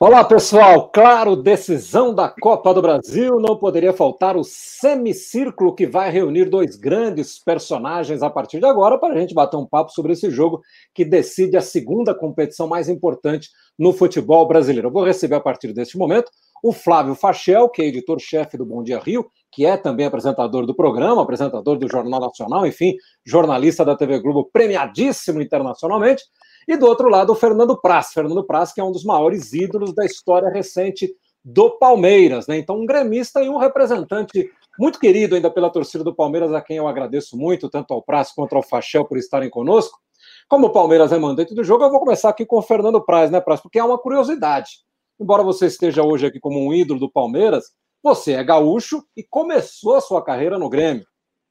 Olá, pessoal. Claro, decisão da Copa do Brasil. Não poderia faltar o semicírculo que vai reunir dois grandes personagens a partir de agora para a gente bater um papo sobre esse jogo que decide a segunda competição mais importante no futebol brasileiro. Eu vou receber a partir deste momento o Flávio Fachel, que é editor-chefe do Bom Dia Rio, que é também apresentador do programa, apresentador do Jornal Nacional, enfim, jornalista da TV Globo, premiadíssimo internacionalmente. E do outro lado, o Fernando Praz. Fernando Praz, que é um dos maiores ídolos da história recente do Palmeiras, né? Então, um gremista e um representante muito querido ainda pela torcida do Palmeiras, a quem eu agradeço muito, tanto ao Praz quanto ao Fachel por estarem conosco. Como o Palmeiras é mandante do jogo, eu vou começar aqui com o Fernando Praz, né, Praz? Porque é uma curiosidade. Embora você esteja hoje aqui como um ídolo do Palmeiras, você é gaúcho e começou a sua carreira no Grêmio.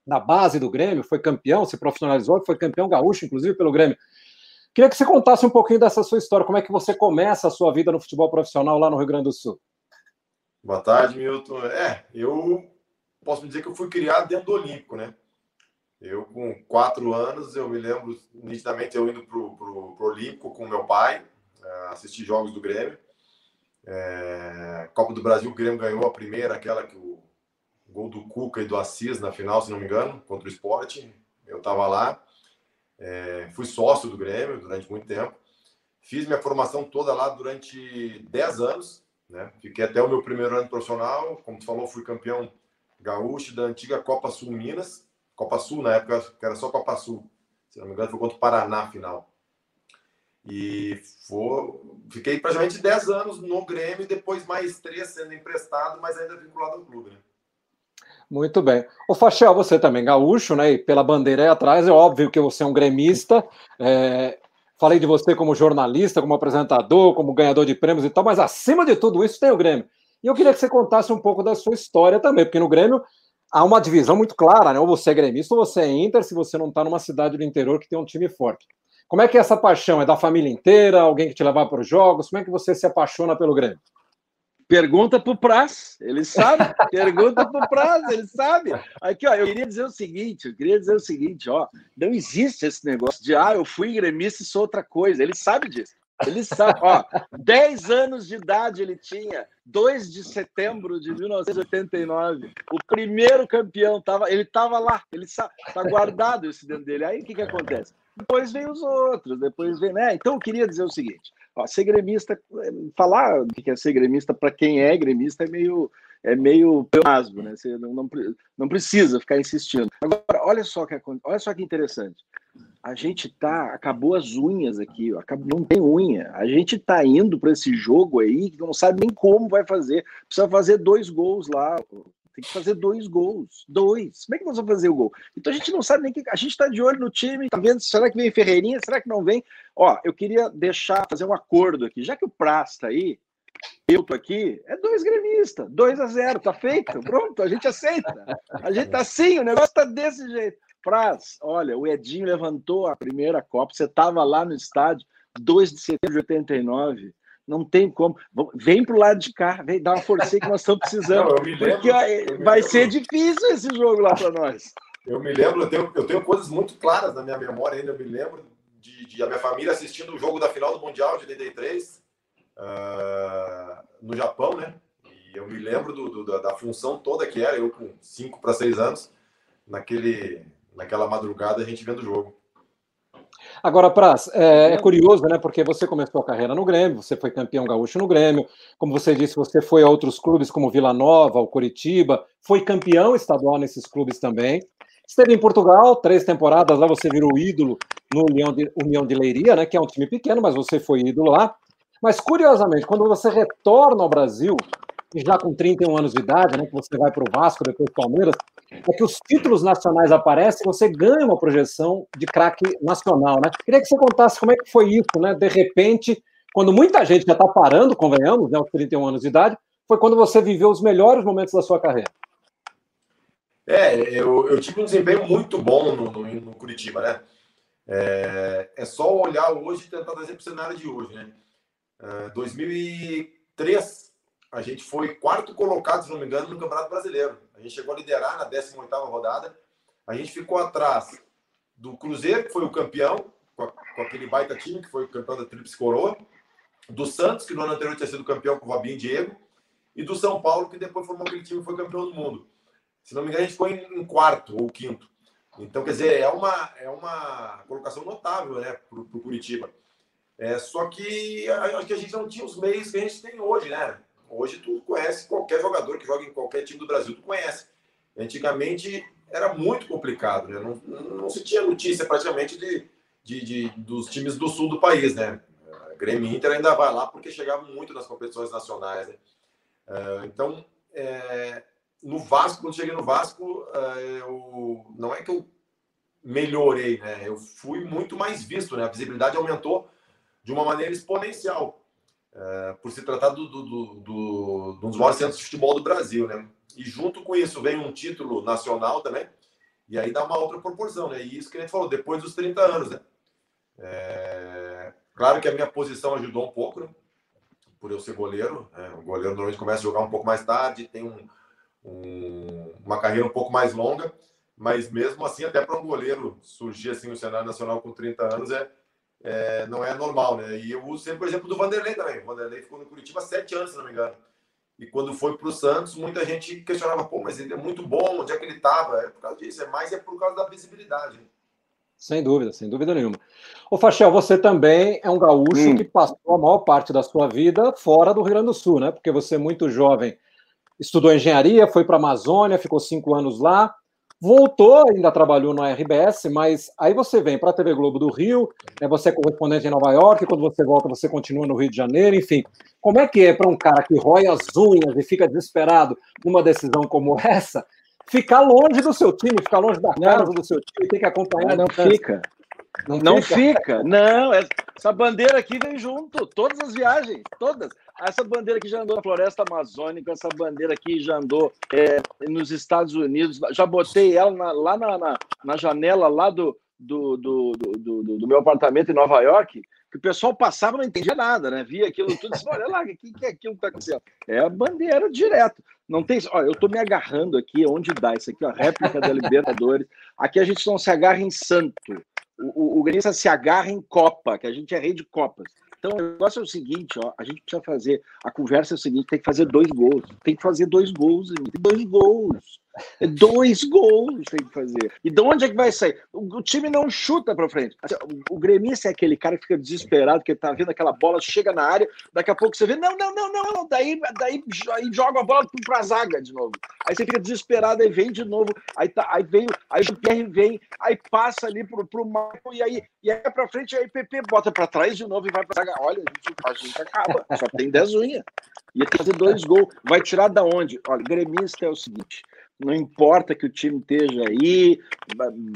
Na base do Grêmio, foi campeão, se profissionalizou, foi campeão gaúcho, inclusive, pelo Grêmio. Queria que você contasse um pouquinho dessa sua história, como é que você começa a sua vida no futebol profissional lá no Rio Grande do Sul. Boa tarde, Milton. É, eu posso dizer que eu fui criado dentro do Olímpico, né? Eu, com quatro anos, eu me lembro nitidamente eu indo para o Olímpico com meu pai, eh, assistir jogos do Grêmio. É, Copa do Brasil, o Grêmio ganhou a primeira, aquela que o gol do Cuca e do Assis na final, se não me engano, contra o Esporte. Eu estava lá. É, fui sócio do Grêmio durante muito tempo. Fiz minha formação toda lá durante 10 anos. Né? Fiquei até o meu primeiro ano profissional. Como tu falou, fui campeão gaúcho da antiga Copa Sul Minas. Copa Sul, na época, que era só Copa Sul. Se não me engano, foi contra o Paraná final. E for, fiquei praticamente 10 anos no Grêmio, depois mais três sendo emprestado, mas ainda vinculado ao clube. Né? Muito bem. O Fachel, você também gaúcho, né? E pela bandeira aí atrás, é óbvio que você é um gremista. É... Falei de você como jornalista, como apresentador, como ganhador de prêmios e tal, mas acima de tudo isso tem o Grêmio. E eu queria que você contasse um pouco da sua história também, porque no Grêmio há uma divisão muito clara, né? Ou você é gremista ou você é Inter, se você não está numa cidade do interior que tem um time forte. Como é que é essa paixão? É da família inteira? Alguém que te leva para os jogos? Como é que você se apaixona pelo Grêmio? Pergunta pro Praz, ele sabe. Pergunta pro Praz, ele sabe. Aqui, ó, eu queria dizer o seguinte, eu queria dizer o seguinte, ó, não existe esse negócio de ah, eu fui gremista e sou outra coisa. Ele sabe disso. Ele sabe, ó, 10 anos de idade ele tinha, 2 de setembro de 1989. O primeiro campeão tava, ele estava lá, ele sabe, tá guardado esse dentro dele. Aí o que que acontece? Depois vem os outros, depois vem, né? Então eu queria dizer o seguinte: ó, ser gremista, falar o que é ser gremista para quem é gremista é meio é meio pelasmo, né? Você não, não, não, precisa ficar insistindo. Agora, olha só que olha só que interessante. A gente tá acabou as unhas aqui, ó, não tem unha. A gente tá indo para esse jogo aí que não sabe nem como vai fazer. Precisa fazer dois gols lá. Tem que fazer dois gols. Dois. Como é que nós vamos fazer o gol? Então a gente não sabe nem que. A gente está de olho no time, tá vendo? Será que vem Ferreirinha? Será que não vem? Ó, eu queria deixar, fazer um acordo aqui. Já que o Praz aí, eu tô aqui, é dois gremistas, 2 a 0 tá feito, pronto, a gente aceita. A gente tá assim, o negócio tá desse jeito. Praz, olha, o Edinho levantou a primeira Copa, você tava lá no estádio, 2 de setembro de 89 não tem como. Vem para o lado de cá, vem dar uma força que nós estamos precisando. Não, lembro, porque vai lembro. ser difícil esse jogo lá para nós. Eu me lembro, eu tenho, eu tenho coisas muito claras na minha memória ainda. Eu me lembro de, de a minha família assistindo o jogo da final do Mundial de 83 uh, no Japão, né? E eu me lembro do, do, da, da função toda que era, eu com 5 para 6 anos, naquele, naquela madrugada a gente vendo o jogo. Agora, Praz, é, é, curioso, né? Porque você começou a carreira no Grêmio, você foi campeão gaúcho no Grêmio, como você disse, você foi a outros clubes como Vila Nova, o Curitiba, foi campeão estadual nesses clubes também. Esteve em Portugal, três temporadas, lá você virou ídolo no União de, União de Leiria, né? Que é um time pequeno, mas você foi ídolo lá. Mas, curiosamente, quando você retorna ao Brasil, já com 31 anos de idade, né, que você vai para o Vasco, depois Palmeiras, é que os títulos nacionais aparecem e você ganha uma projeção de craque nacional, né? Queria que você contasse como é que foi isso, né? De repente, quando muita gente já está parando, convenhamos, né, aos 31 anos de idade, foi quando você viveu os melhores momentos da sua carreira. É, eu, eu tive um desempenho muito bom no, no, no Curitiba, né? É, é, só olhar hoje e tentar trazer para o cenário de hoje, né? É, 2003, a gente foi quarto colocado, se não me engano, no Campeonato Brasileiro. A gente chegou a liderar na 18ª rodada. A gente ficou atrás do Cruzeiro, que foi o campeão, com, a, com aquele baita time, que foi o campeão da Tríplice Coroa. do Santos, que no ano anterior tinha sido campeão com o Robinho e Diego, e do São Paulo, que depois formou aquele time e foi campeão do mundo. Se não me engano, a gente ficou em, em quarto ou quinto. Então, quer dizer, é uma, é uma colocação notável né, para o Curitiba. É, só que acho que a gente não tinha os meios que a gente tem hoje, né? Hoje tu conhece qualquer jogador que joga em qualquer time do Brasil, tu conhece. Antigamente era muito complicado, né? Não, não se tinha notícia praticamente de, de, de, dos times do sul do país, né? Grêmio Inter ainda vai lá porque chegava muito nas competições nacionais, né? Uh, então, é, no Vasco, quando cheguei no Vasco, eu, não é que eu melhorei, né? Eu fui muito mais visto, né? A visibilidade aumentou de uma maneira exponencial, uh, por se tratar do, do, do, do, de um dos maiores centros de futebol do Brasil, né? E junto com isso vem um título nacional também, e aí dá uma outra proporção, né? E isso que a gente falou, depois dos 30 anos, né? É... Claro que a minha posição ajudou um pouco, né? por eu ser goleiro. Né? O goleiro normalmente começa a jogar um pouco mais tarde, tem um, um, uma carreira um pouco mais longa, mas mesmo assim, até para um goleiro surgir assim no cenário nacional com 30 anos é, é, não é normal, né? E eu uso sempre o exemplo do Vanderlei também. O Vanderlei ficou no Curitiba sete anos, se não me engano. E quando foi para o Santos, muita gente questionava, pô, mas ele é muito bom, onde é que ele estava? É por causa disso, é mais é por causa da visibilidade. Sem dúvida, sem dúvida nenhuma. Ô Fachel, você também é um gaúcho hum. que passou a maior parte da sua vida fora do Rio Grande do Sul, né? Porque você, é muito jovem, estudou engenharia, foi para a Amazônia, ficou cinco anos lá, voltou, ainda trabalhou no RBS, mas aí você vem para a TV Globo do Rio, né, você é correspondente em Nova York, quando você volta você continua no Rio de Janeiro, enfim. Como é que é para um cara que rói as unhas e fica desesperado numa decisão como essa, ficar longe do seu time, ficar longe da casa não, do seu time, tem que acompanhar. Não, não fica. Não, não fica. fica. Não, essa bandeira aqui vem junto, todas as viagens, todas. Essa bandeira aqui já andou na floresta amazônica, essa bandeira aqui já andou é, nos Estados Unidos, já botei ela na, lá na, na, na, janela lá do, do, do, do, do, meu apartamento em Nova York, que o pessoal passava e não entendia nada, né? Via aquilo tudo e disse, olha lá, o que, que é aquilo que está acontecendo? É a bandeira direto. Não tem. Olha, eu estou me agarrando aqui onde dá. Isso aqui, ó, réplica da Libertadores. Aqui a gente não se agarra em santo. O, o, Grêmio se agarra em Copa, que a gente é rei de Copas. Então, o negócio é o seguinte, ó, a gente precisa fazer, a conversa é o seguinte, tem que fazer dois gols, tem que fazer dois gols, tem dois gols. É dois gols tem que fazer. E de onde é que vai sair? O, o time não chuta para frente. Assim, o, o, gremista é aquele cara que fica desesperado, que tá vendo aquela bola, chega na área, daqui a pouco você vê, não, não, não, não, daí, daí aí joga a bola para a zaga de novo. Aí você fica desesperado, aí vem de novo, aí, tá, aí vem, aí o Pierre vem, aí passa ali pro, pro Marco, e aí, e aí para frente, aí PP bota para trás de novo e vai para zaga. Olha, a gente, a gente acaba, só tem 10 unhas. Ia fazer dois gols. Vai tirar da onde? Olha, gremista é o seguinte: não importa que o time esteja aí,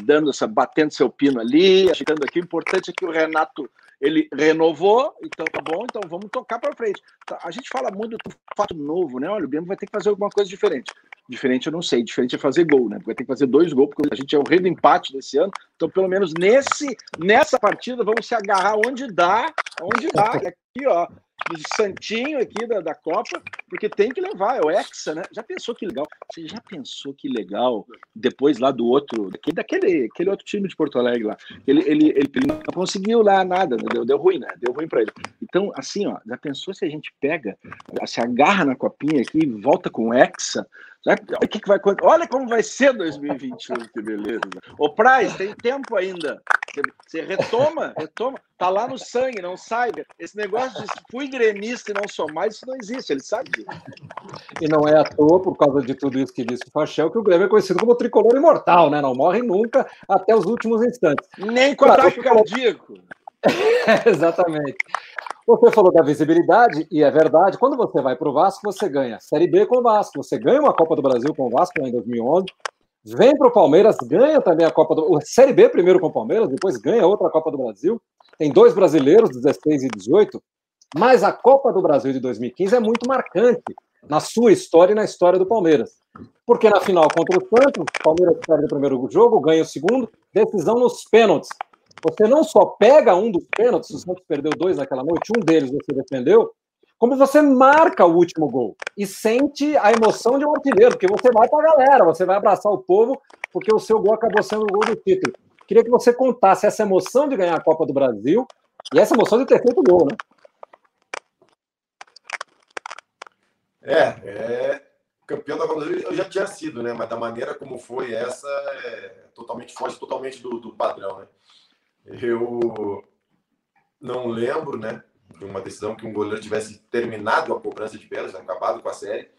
dando essa, batendo seu pino ali, chegando aqui, o importante é que o Renato ele renovou, então tá bom, então vamos tocar para frente. Tá, a gente fala muito do fato novo, né? Olha, o Grêmio vai ter que fazer alguma coisa diferente. Diferente eu não sei, diferente é fazer gol, né? Vai ter que fazer dois gols, porque a gente é o rei do empate desse ano. Então, pelo menos nesse, nessa partida, vamos se agarrar onde dá, onde dá. Aqui, ó, do Santinho aqui da, da Copa, porque tem que levar, é o Hexa, né? Já pensou que legal? Você já pensou que legal depois lá do outro, daquele, daquele aquele outro time de Porto Alegre lá? Ele, ele, ele, ele não conseguiu lá nada, deu, deu ruim, né? Deu ruim para ele. Então, assim, ó, já pensou se a gente pega, se agarra na copinha aqui e volta com o Hexa? Olha, que que vai, olha como vai ser 2021, que beleza. Ô, Praz, tem tempo ainda. Você retoma, retoma. Tá lá no sangue, não sai. Esse negócio de fui gremista e não sou mais, isso não existe, ele sabe disso. E não é à toa, por causa de tudo isso que disse o Fachel, que o Grêmio é conhecido como tricolor imortal, né? Não morre nunca até os últimos instantes. Nem com claro, ataque cardíaco. Exatamente. Você falou da visibilidade, e é verdade, quando você vai para o Vasco, você ganha Série B com o Vasco, você ganha uma Copa do Brasil com o Vasco em 2011, vem para o Palmeiras, ganha também a Copa do Série B primeiro com o Palmeiras, depois ganha outra Copa do Brasil, tem dois brasileiros, 16 e 18, mas a Copa do Brasil de 2015 é muito marcante na sua história e na história do Palmeiras. Porque na final contra o Santos, o Palmeiras perde o primeiro jogo, ganha o segundo, decisão nos pênaltis. Você não só pega um dos pênaltis, o Santos perdeu dois naquela noite, um deles você defendeu, como você marca o último gol e sente a emoção de um artilheiro, porque você vai para a galera, você vai abraçar o povo, porque o seu gol acabou sendo o gol do título. Queria que você contasse essa emoção de ganhar a Copa do Brasil e essa emoção de ter feito gol, né? É, é campeão da Copa do Brasil eu já tinha sido, né? Mas da maneira como foi essa, é totalmente foge totalmente do, do padrão, né? Eu não lembro, né, de uma decisão que um goleiro tivesse terminado a cobrança de pênalti, acabado com a série.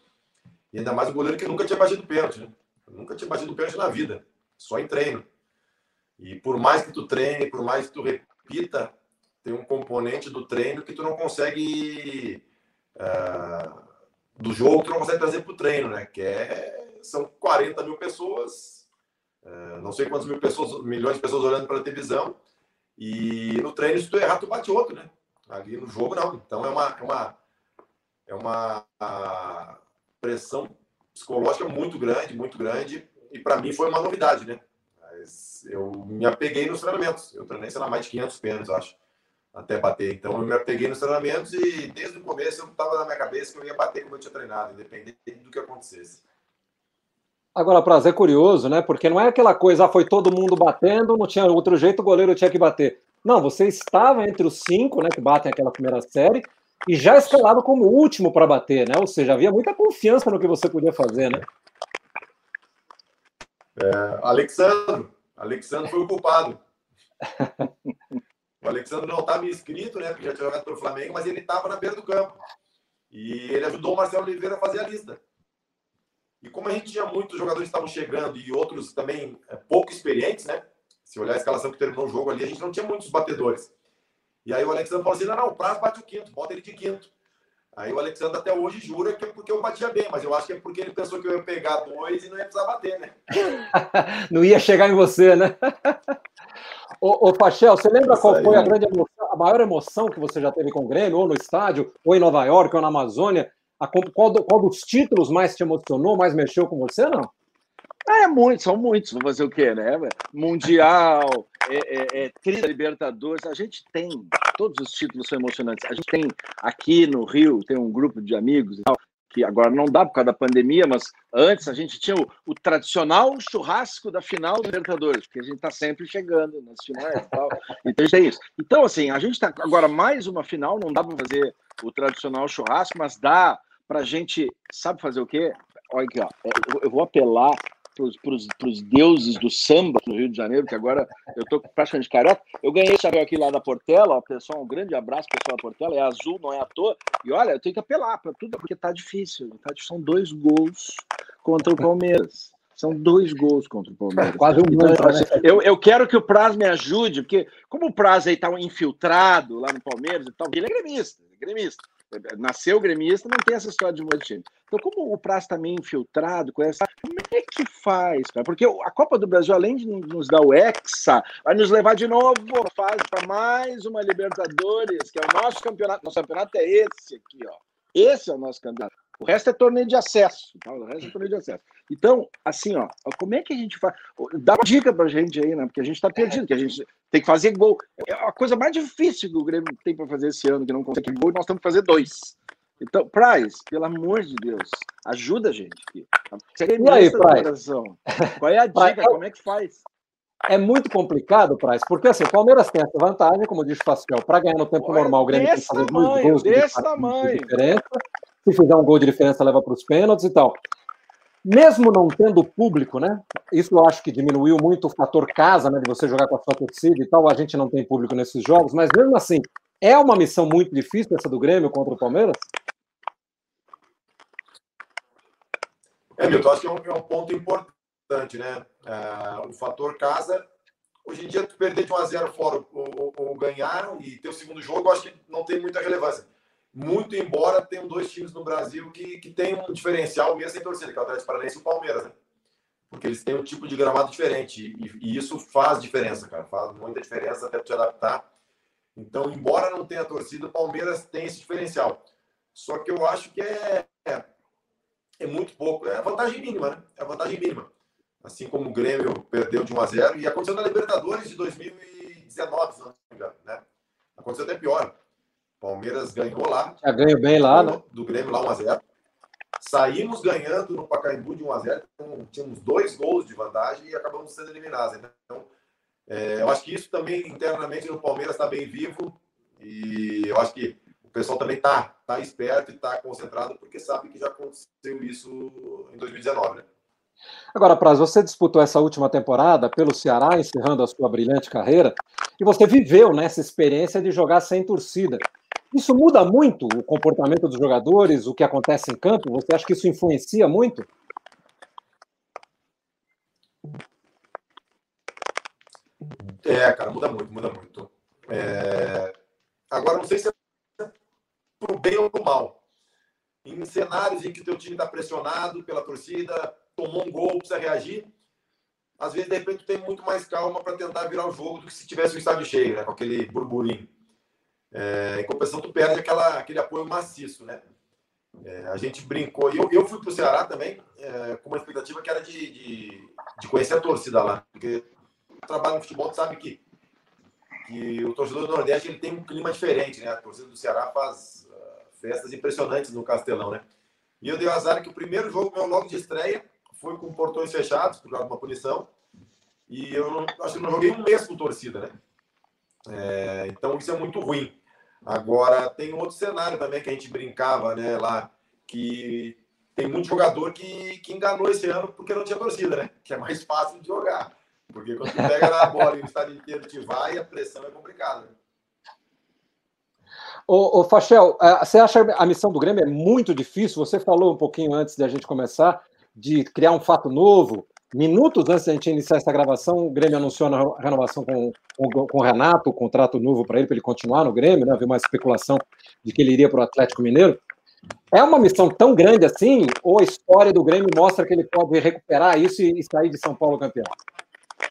E ainda mais um goleiro que nunca tinha batido pênalti, né? Nunca tinha batido pênalti na vida, só em treino. E por mais que tu treine, por mais que tu repita, tem um componente do treino que tu não consegue. Uh, do jogo, tu não consegue trazer para o treino, né? Que é, são 40 mil pessoas, uh, não sei quantas mil pessoas, milhões de pessoas olhando para a televisão. E no treino, se tu errar, tu bate outro, né? Ali no jogo, não. Então é uma, é uma, é uma pressão psicológica muito grande, muito grande. E para mim foi uma novidade, né? Mas eu me apeguei nos treinamentos. Eu treinei, sei lá, mais de 500 pênaltis, acho, até bater. Então eu me apeguei nos treinamentos e desde o começo eu estava na minha cabeça que eu ia bater como eu tinha treinado, independente do que acontecesse. Agora, prazer curioso, né? Porque não é aquela coisa, ah, foi todo mundo batendo, não tinha outro jeito, o goleiro tinha que bater. Não, você estava entre os cinco, né, que batem aquela primeira série, e já escalado como último para bater, né? Ou seja, havia muita confiança no que você podia fazer, né? É, Alexandre, Alexandre foi o culpado. o Alexandre não estava inscrito, né? Porque já tinha jogado pelo Flamengo, mas ele estava na beira do campo. E ele ajudou o Marcelo Oliveira a fazer a lista. E como a gente tinha muitos jogadores que estavam chegando e outros também é, pouco experientes, né? Se olhar a escalação que terminou o jogo ali, a gente não tinha muitos batedores. E aí o Alexandre falou assim: não, não, o Praz bate o quinto, bota ele de quinto. Aí o Alexandre até hoje jura que é porque eu batia bem, mas eu acho que é porque ele pensou que eu ia pegar dois e não ia precisar bater, né? não ia chegar em você, né? ô, ô Pachel, você lembra Isso qual aí, foi a grande emoção, a maior emoção que você já teve com o Grêmio, ou no estádio, ou em Nova York, ou na Amazônia? A, qual, do, qual dos títulos mais te emocionou, mais mexeu com você, não? É, muitos, são muitos. Vou fazer o quê, né? Mundial, é, é, é Libertadores. A gente tem, todos os títulos são emocionantes. A gente tem aqui no Rio, tem um grupo de amigos e tal, que agora não dá por causa da pandemia, mas antes a gente tinha o, o tradicional churrasco da final do Libertadores, porque a gente está sempre chegando nas finais e tal. Então, é isso. Então, assim, a gente está agora mais uma final, não dá para fazer o tradicional churrasco, mas dá para a gente, sabe fazer o quê? Olha aqui, ó, eu vou apelar para os deuses do samba no Rio de Janeiro, que agora eu estou praticamente carioca. Eu ganhei esse chapéu aqui lá da Portela, ó, pessoal, um grande abraço, pessoal da Portela, é azul, não é à toa. E olha, eu tenho que apelar para tudo, porque tá difícil. Tá, são dois gols contra o Palmeiras. São dois gols contra o Palmeiras. Quase um então, gol, assim, eu, eu quero que o Praz me ajude, porque como o Praz aí tá infiltrado lá no Palmeiras e tal, ele é gremista, é gremista nasceu gremista, não tem essa história de mudar de time. Então, como o Praça está meio infiltrado com essa, como é que faz, cara? Porque a Copa do Brasil, além de nos dar o Hexa, vai nos levar de novo fase para mais uma Libertadores, que é o nosso campeonato. Nosso campeonato é esse aqui, ó. Esse é o nosso campeonato. O resto é torneio de acesso. Tá? O resto é torneio de acesso. Então, assim, ó, como é que a gente faz? Dá uma dica pra gente aí, né? Porque a gente tá perdido, que a gente tem que fazer gol. É a coisa mais difícil que o Grêmio tem para fazer esse ano, que não consegue gol, nós temos que fazer dois. Então, Price, pelo amor de Deus, ajuda a gente aqui. E aí, Price? Qual é a dica? Como é que faz? É muito complicado, Price, porque assim, o Palmeiras tem essa vantagem, como diz o Pascal, para ganhar no tempo Olha, normal, o Grêmio tem que fazer tamanho, dois gols desse de tamanho. diferença. Se fizer um gol de diferença, leva para os pênaltis e tal. Mesmo não tendo público, né? Isso eu acho que diminuiu muito o fator casa, né? De você jogar com a sua torcida e tal. A gente não tem público nesses jogos, mas mesmo assim, é uma missão muito difícil essa do Grêmio contra o Palmeiras? É, Milton, acho que é um, é um ponto importante, né? É, o fator casa. Hoje em dia, tu perder de 1 a 0 fora ou, ou, ou ganhar e ter o segundo jogo, acho que não tem muita relevância muito embora tenham dois times no Brasil que, que tem um diferencial mesmo sem torcida, que é o Atlético Paranaense e o Palmeiras, né? Porque eles têm um tipo de gramado diferente e, e, isso faz diferença, cara, faz muita diferença até te adaptar. Então, embora não tenha torcida, o Palmeiras tem esse diferencial. Só que eu acho que é, é, é muito pouco, é a vantagem mínima, né? É a vantagem mínima. Assim como o Grêmio perdeu de 1 a 0 e aconteceu na Libertadores de 2019, né? Aconteceu até pior Palmeiras ganhou lá. Já ganhou bem lá, né? Do Grêmio lá 1x0. Saímos ganhando no Pacaembu de 1x0. Então, tínhamos dois gols de vantagem e acabamos sendo eliminados. Então, é, eu acho que isso também internamente no Palmeiras está bem vivo. E eu acho que pessoal também está tá esperto e está concentrado, porque sabe que já aconteceu isso em 2019, né? Agora, Praz, você disputou essa última temporada pelo Ceará, encerrando a sua brilhante carreira, e você viveu nessa experiência de jogar sem torcida. Isso muda muito o comportamento dos jogadores, o que acontece em campo? Você acha que isso influencia muito? É, cara, muda muito, muda muito. É... Agora, não sei se é pro bem ou pro mal. Em cenários em que o teu time está pressionado pela torcida, tomou um gol, precisa reagir, às vezes, de repente, tem muito mais calma para tentar virar o jogo do que se tivesse o estádio cheio, né? com aquele burburinho. É, em compensação, tu perde aquela, aquele apoio maciço, né? É, a gente brincou, eu, eu fui para o Ceará também, é, com uma expectativa que era de, de, de, conhecer a torcida lá, porque trabalho no futebol, tu sabe que, que o torcedor do Nordeste ele tem um clima diferente, né? A torcida do Ceará faz uh, festas impressionantes no Castelão, né? E eu dei o azar que o primeiro jogo meu logo de estreia foi com portões fechados, por causa de uma punição, e eu não, acho que não joguei um mês com torcida, né? É, então isso é muito ruim. Agora, tem um outro cenário também que a gente brincava né, lá, que tem muito jogador que, que enganou esse ano porque não tinha torcida, né? Que é mais fácil de jogar. Porque quando tu pega na bola e o estádio inteiro te vai, a pressão é complicada. Ô, ô Fachel, é, você acha a missão do Grêmio é muito difícil? Você falou um pouquinho antes de a gente começar de criar um fato novo, Minutos antes da gente iniciar essa gravação, o Grêmio anunciou a renovação com, com, com o Renato, o contrato novo para ele, para ele continuar no Grêmio, né? Havia uma especulação de que ele iria para o Atlético Mineiro. É uma missão tão grande assim, ou a história do Grêmio mostra que ele pode recuperar isso e, e sair de São Paulo campeão?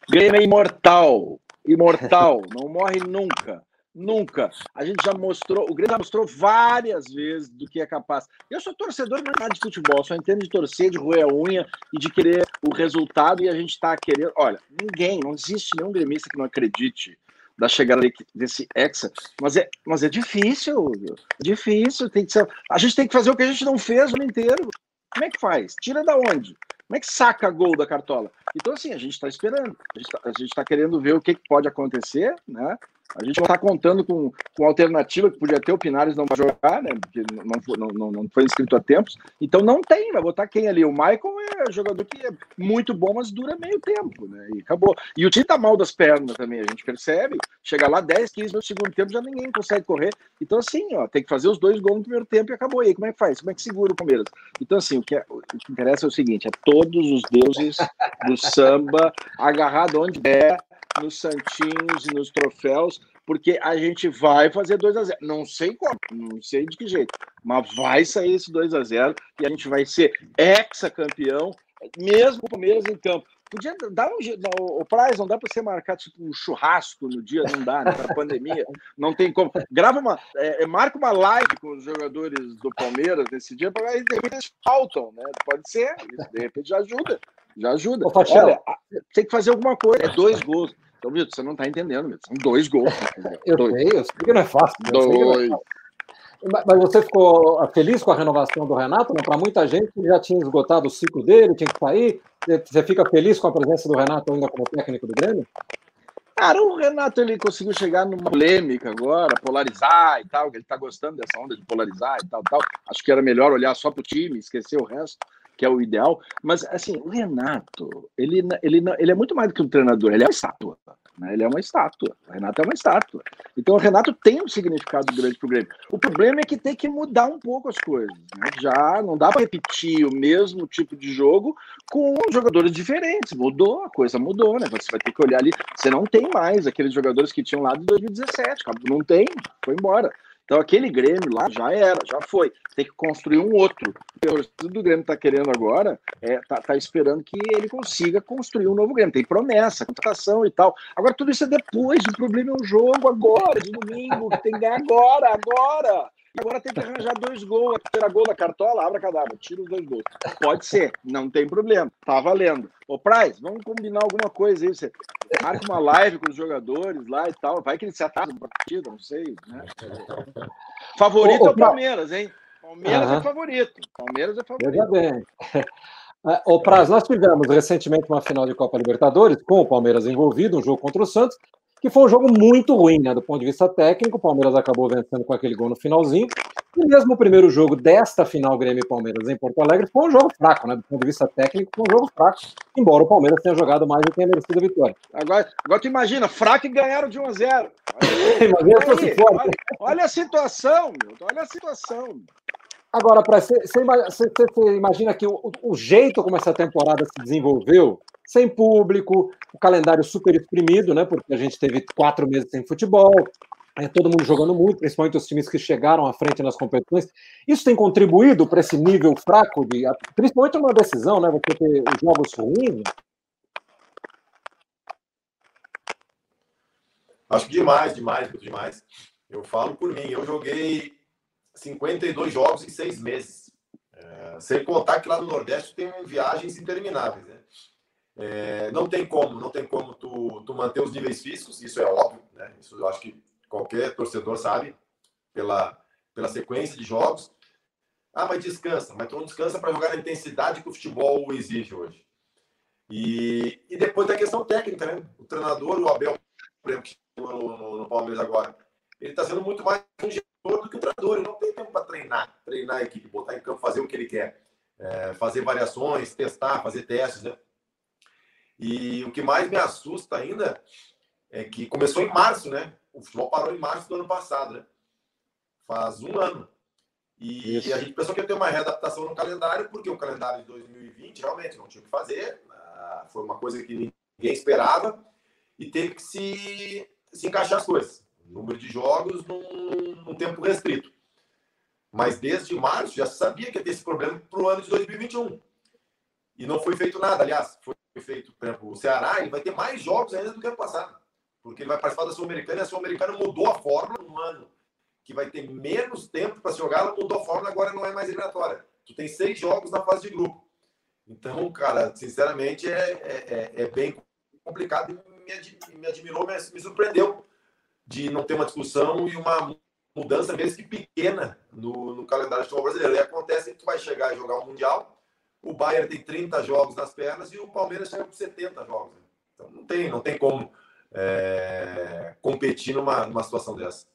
Grêmio é imortal, imortal, não morre nunca. Nunca. A gente já mostrou, o Grêmio já mostrou várias vezes do que é capaz. Eu sou torcedor não nada de futebol, só entendo de torcer, de roer a unha e de querer o resultado e a gente está querendo. Olha, ninguém, não existe nenhum gremista que não acredite da chegada desse Hexa, mas é, mas é difícil, é difícil, tem que ser, a gente tem que fazer o que a gente não fez o ano inteiro. Como é que faz? Tira da onde? Como é que saca gol da cartola? Então, assim, a gente está esperando, a gente está tá querendo ver o que, que pode acontecer, né? A gente não está contando com, com alternativa que podia ter, o Pinares não vai jogar, né? Porque não foi, não, não, não foi inscrito a tempos. Então não tem, vai botar quem ali? O Michael é jogador que é muito bom, mas dura meio tempo, né? E acabou. E o time tá mal das pernas também, a gente percebe. Chega lá 10, 15 no segundo tempo, já ninguém consegue correr. Então, assim, ó, tem que fazer os dois gols no primeiro tempo e acabou. Aí, como é que faz? Como é que segura o Palmeiras? Então, assim, o que, é, o que interessa é o seguinte: é todos os deuses do samba agarrado onde der nos santinhos e nos troféus, porque a gente vai fazer 2 a 0 Não sei como, não sei de que jeito, mas vai sair esse 2 a 0 e a gente vai ser ex-campeão, mesmo com o Palmeiras em campo. Podia dar um o Praz, não dá para você marcar tipo um churrasco no dia, não dá, né? Na pandemia, não tem como. Grava uma, é, é, marca uma live com os jogadores do Palmeiras nesse dia, para de repente eles faltam, né? Pode ser, de repente já ajuda, já ajuda. Ô, Olha, tem que fazer alguma coisa, é dois gols. Então, Vitor, você não está entendendo, Vitor. São dois gols. eu dois. sei, eu sei que não é fácil. Dois. Mas você ficou feliz com a renovação do Renato? Para muita gente já tinha esgotado o ciclo dele, tinha que sair. Você fica feliz com a presença do Renato ainda como técnico do Grêmio? Cara, o Renato ele conseguiu chegar numa polêmica agora, polarizar e tal, ele está gostando dessa onda de polarizar e tal, tal. Acho que era melhor olhar só para o time, esquecer o resto que é o ideal. Mas, assim, o Renato, ele, ele, ele é muito mais do que um treinador, ele é uma estátua. Né? Ele é uma estátua. O Renato é uma estátua. Então, o Renato tem um significado grande para o Grêmio. O problema é que tem que mudar um pouco as coisas. Né? Já não dá para repetir o mesmo tipo de jogo com jogadores diferentes. Mudou, a coisa mudou, né? Você vai ter que olhar ali. Você não tem mais aqueles jogadores que tinham lá de 2017. Não tem, foi embora. Então aquele Grêmio lá já era, já foi. Tem que construir um outro. O do Grêmio está querendo agora, é, tá, esperando que ele consiga construir um novo Grêmio. Tem promessa, contratação e tal. Agora tudo isso é depois, o problema é o jogo agora, de domingo, tem que ganhar agora, agora. Agora tem que arranjar dois gols, tirar gol da cartola, abra cadáver, tira os dois gols. Pode ser, não tem problema, tá valendo. Ô, Praz, vamos combinar alguma coisa aí. Você marca uma live com os jogadores lá e tal. Vai que ele se atrasa pra partida, não sei. Né? Favorito ô, ô, é o Palmeiras, hein? Palmeiras é favorito. Palmeiras é favorito. Veja bem. Ô, Praz, nós tivemos recentemente uma final de Copa Libertadores com o Palmeiras envolvido, um jogo contra o Santos, que foi um jogo muito ruim, né? Do ponto de vista técnico, o Palmeiras acabou vencendo com aquele gol no finalzinho. E mesmo o primeiro jogo desta final Grêmio e Palmeiras em Porto Alegre foi um jogo fraco, né? Do ponto de vista técnico, foi um jogo fraco, embora o Palmeiras tenha jogado mais e tenha merecido a vitória. Agora, agora tu imagina, fraco e ganharam de 1 a 0. imagina se fosse. Olha, olha, a situação, olha a situação. Agora, você imagina que o, o jeito como essa temporada se desenvolveu, sem público, o calendário super exprimido, né? Porque a gente teve quatro meses sem futebol, é, todo mundo jogando muito, principalmente os times que chegaram à frente nas competições. Isso tem contribuído para esse nível fraco, de, principalmente numa decisão, né? Você ter os jogos ruins. Acho que demais, demais, demais. Eu falo por mim, eu joguei 52 jogos em seis meses. É, sem contar que lá no Nordeste tem viagens intermináveis. Né? É, não tem como, não tem como tu, tu manter os níveis físicos, isso é óbvio, né? Isso eu acho que qualquer torcedor sabe pela, pela sequência de jogos. Ah, mas descansa, mas tu não descansa para jogar na intensidade que o futebol exige hoje. E, e depois da questão técnica, né? O treinador, o Abel, por exemplo, que no, no, no Palmeiras agora, ele está sendo muito mais um gestor do que o treinador. Ele não tem tempo para treinar, treinar a equipe, botar em campo, fazer o que ele quer, é, fazer variações, testar, fazer testes, né? E o que mais me assusta ainda é que começou em março, né? O futebol parou em março do ano passado, né? Faz um ano. E Isso. a gente pensou que ia ter uma readaptação no calendário, porque o calendário de 2020 realmente não tinha o que fazer. Ah, foi uma coisa que ninguém esperava e teve que se, se encaixar as coisas. Número de jogos num, num tempo restrito. Mas desde março já sabia que ia ter esse problema para o ano de 2021. E não foi feito nada. Aliás, foi feito, exemplo, o Ceará, ele vai ter mais jogos ainda do que ano passado, porque ele vai participar da Sul-Americana e a Sul-Americana mudou a fórmula no ano, que vai ter menos tempo para jogar, ela mudou a fórmula, agora não é mais eliminatória. Tu tem seis jogos na fase de grupo. Então, cara, sinceramente, é, é, é, é bem complicado e me, admirou, me, me surpreendeu de não ter uma discussão e uma mudança, mesmo que pequena, no, no calendário de futebol brasileiro. E acontece que tu vai chegar e jogar o Mundial, o Bayern tem 30 jogos nas pernas e o Palmeiras chega com 70 jogos. Então não tem, não tem como é, competir numa, numa situação dessa.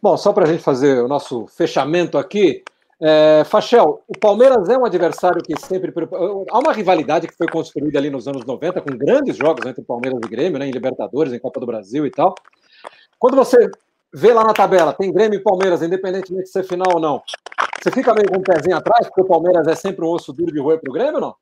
Bom, só para a gente fazer o nosso fechamento aqui, é, Fachel, o Palmeiras é um adversário que sempre. Há uma rivalidade que foi construída ali nos anos 90, com grandes jogos entre Palmeiras e Grêmio, né, em Libertadores, em Copa do Brasil e tal. Quando você vê lá na tabela, tem Grêmio e Palmeiras, independentemente de ser final ou não. Você fica meio com um pezinho atrás, porque o Palmeiras é sempre um osso duro de roer pro Grêmio ou não?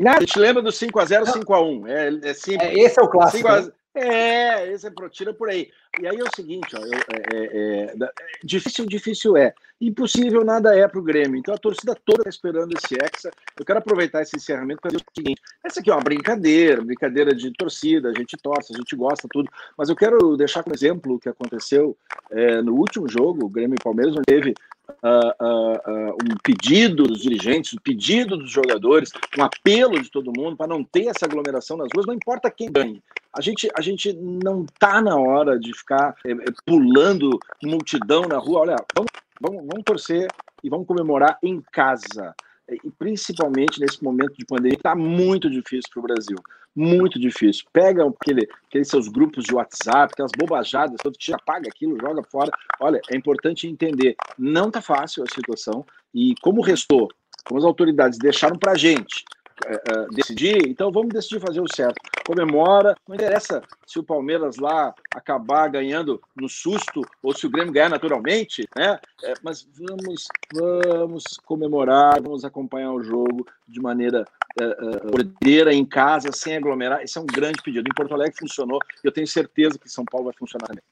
Não, a gente lembra do 5x0, 5x1. É, é simples. É, esse é o clássico. 5 a... né? É, esse é pro, tira por aí. E aí é o seguinte, ó, eu, é, é, é difícil, difícil é. Impossível nada é para o Grêmio. Então a torcida toda está esperando esse Hexa. Eu quero aproveitar esse encerramento para dizer o seguinte: essa aqui é uma brincadeira, brincadeira de torcida, a gente torce, a gente gosta, tudo. Mas eu quero deixar como exemplo o que aconteceu é, no último jogo, o Grêmio e Palmeiras, onde teve uh, uh, um pedido dos dirigentes, um pedido dos jogadores, um apelo de todo mundo para não ter essa aglomeração nas ruas, não importa quem ganhe. A gente, a gente não está na hora de ficar é, pulando multidão na rua. Olha, vamos, vamos, vamos torcer e vamos comemorar em casa e principalmente nesse momento de pandemia, está muito difícil para o Brasil. Muito difícil. Pega aquele, aqueles seus grupos de WhatsApp, aquelas bobajadas, todo dia apaga aquilo, joga fora. Olha, é importante entender, não está fácil a situação, e como restou, como as autoridades deixaram para a gente uh, decidir, então vamos decidir fazer o certo. Comemora, não interessa se o Palmeiras lá acabar ganhando no susto ou se o Grêmio ganhar naturalmente, né? É, mas vamos, vamos comemorar, vamos acompanhar o jogo de maneira uh, ordeira em casa, sem aglomerar. Esse é um grande pedido. Em Porto Alegre funcionou, eu tenho certeza que São Paulo vai funcionar também.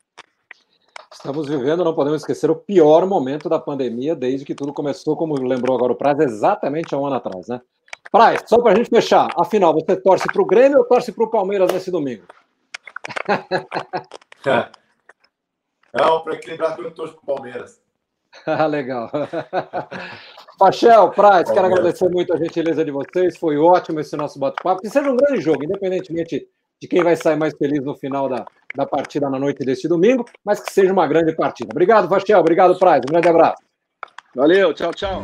Estamos vivendo, não podemos esquecer, o pior momento da pandemia desde que tudo começou, como lembrou agora o prazo, exatamente há um ano atrás, né? Praia, só para a gente fechar, afinal, você torce para o Grêmio ou torce para o Palmeiras nesse domingo? Não, para equilibrar, eu torço para o Palmeiras. Legal. Pachel, Praz, quero agradecer muito a gentileza de vocês. Foi ótimo esse nosso bate-papo. Que seja um grande jogo, independentemente de quem vai sair mais feliz no final da, da partida na noite deste domingo, mas que seja uma grande partida. Obrigado, Pachel. Obrigado, Praz. Um grande abraço. Valeu, tchau, tchau.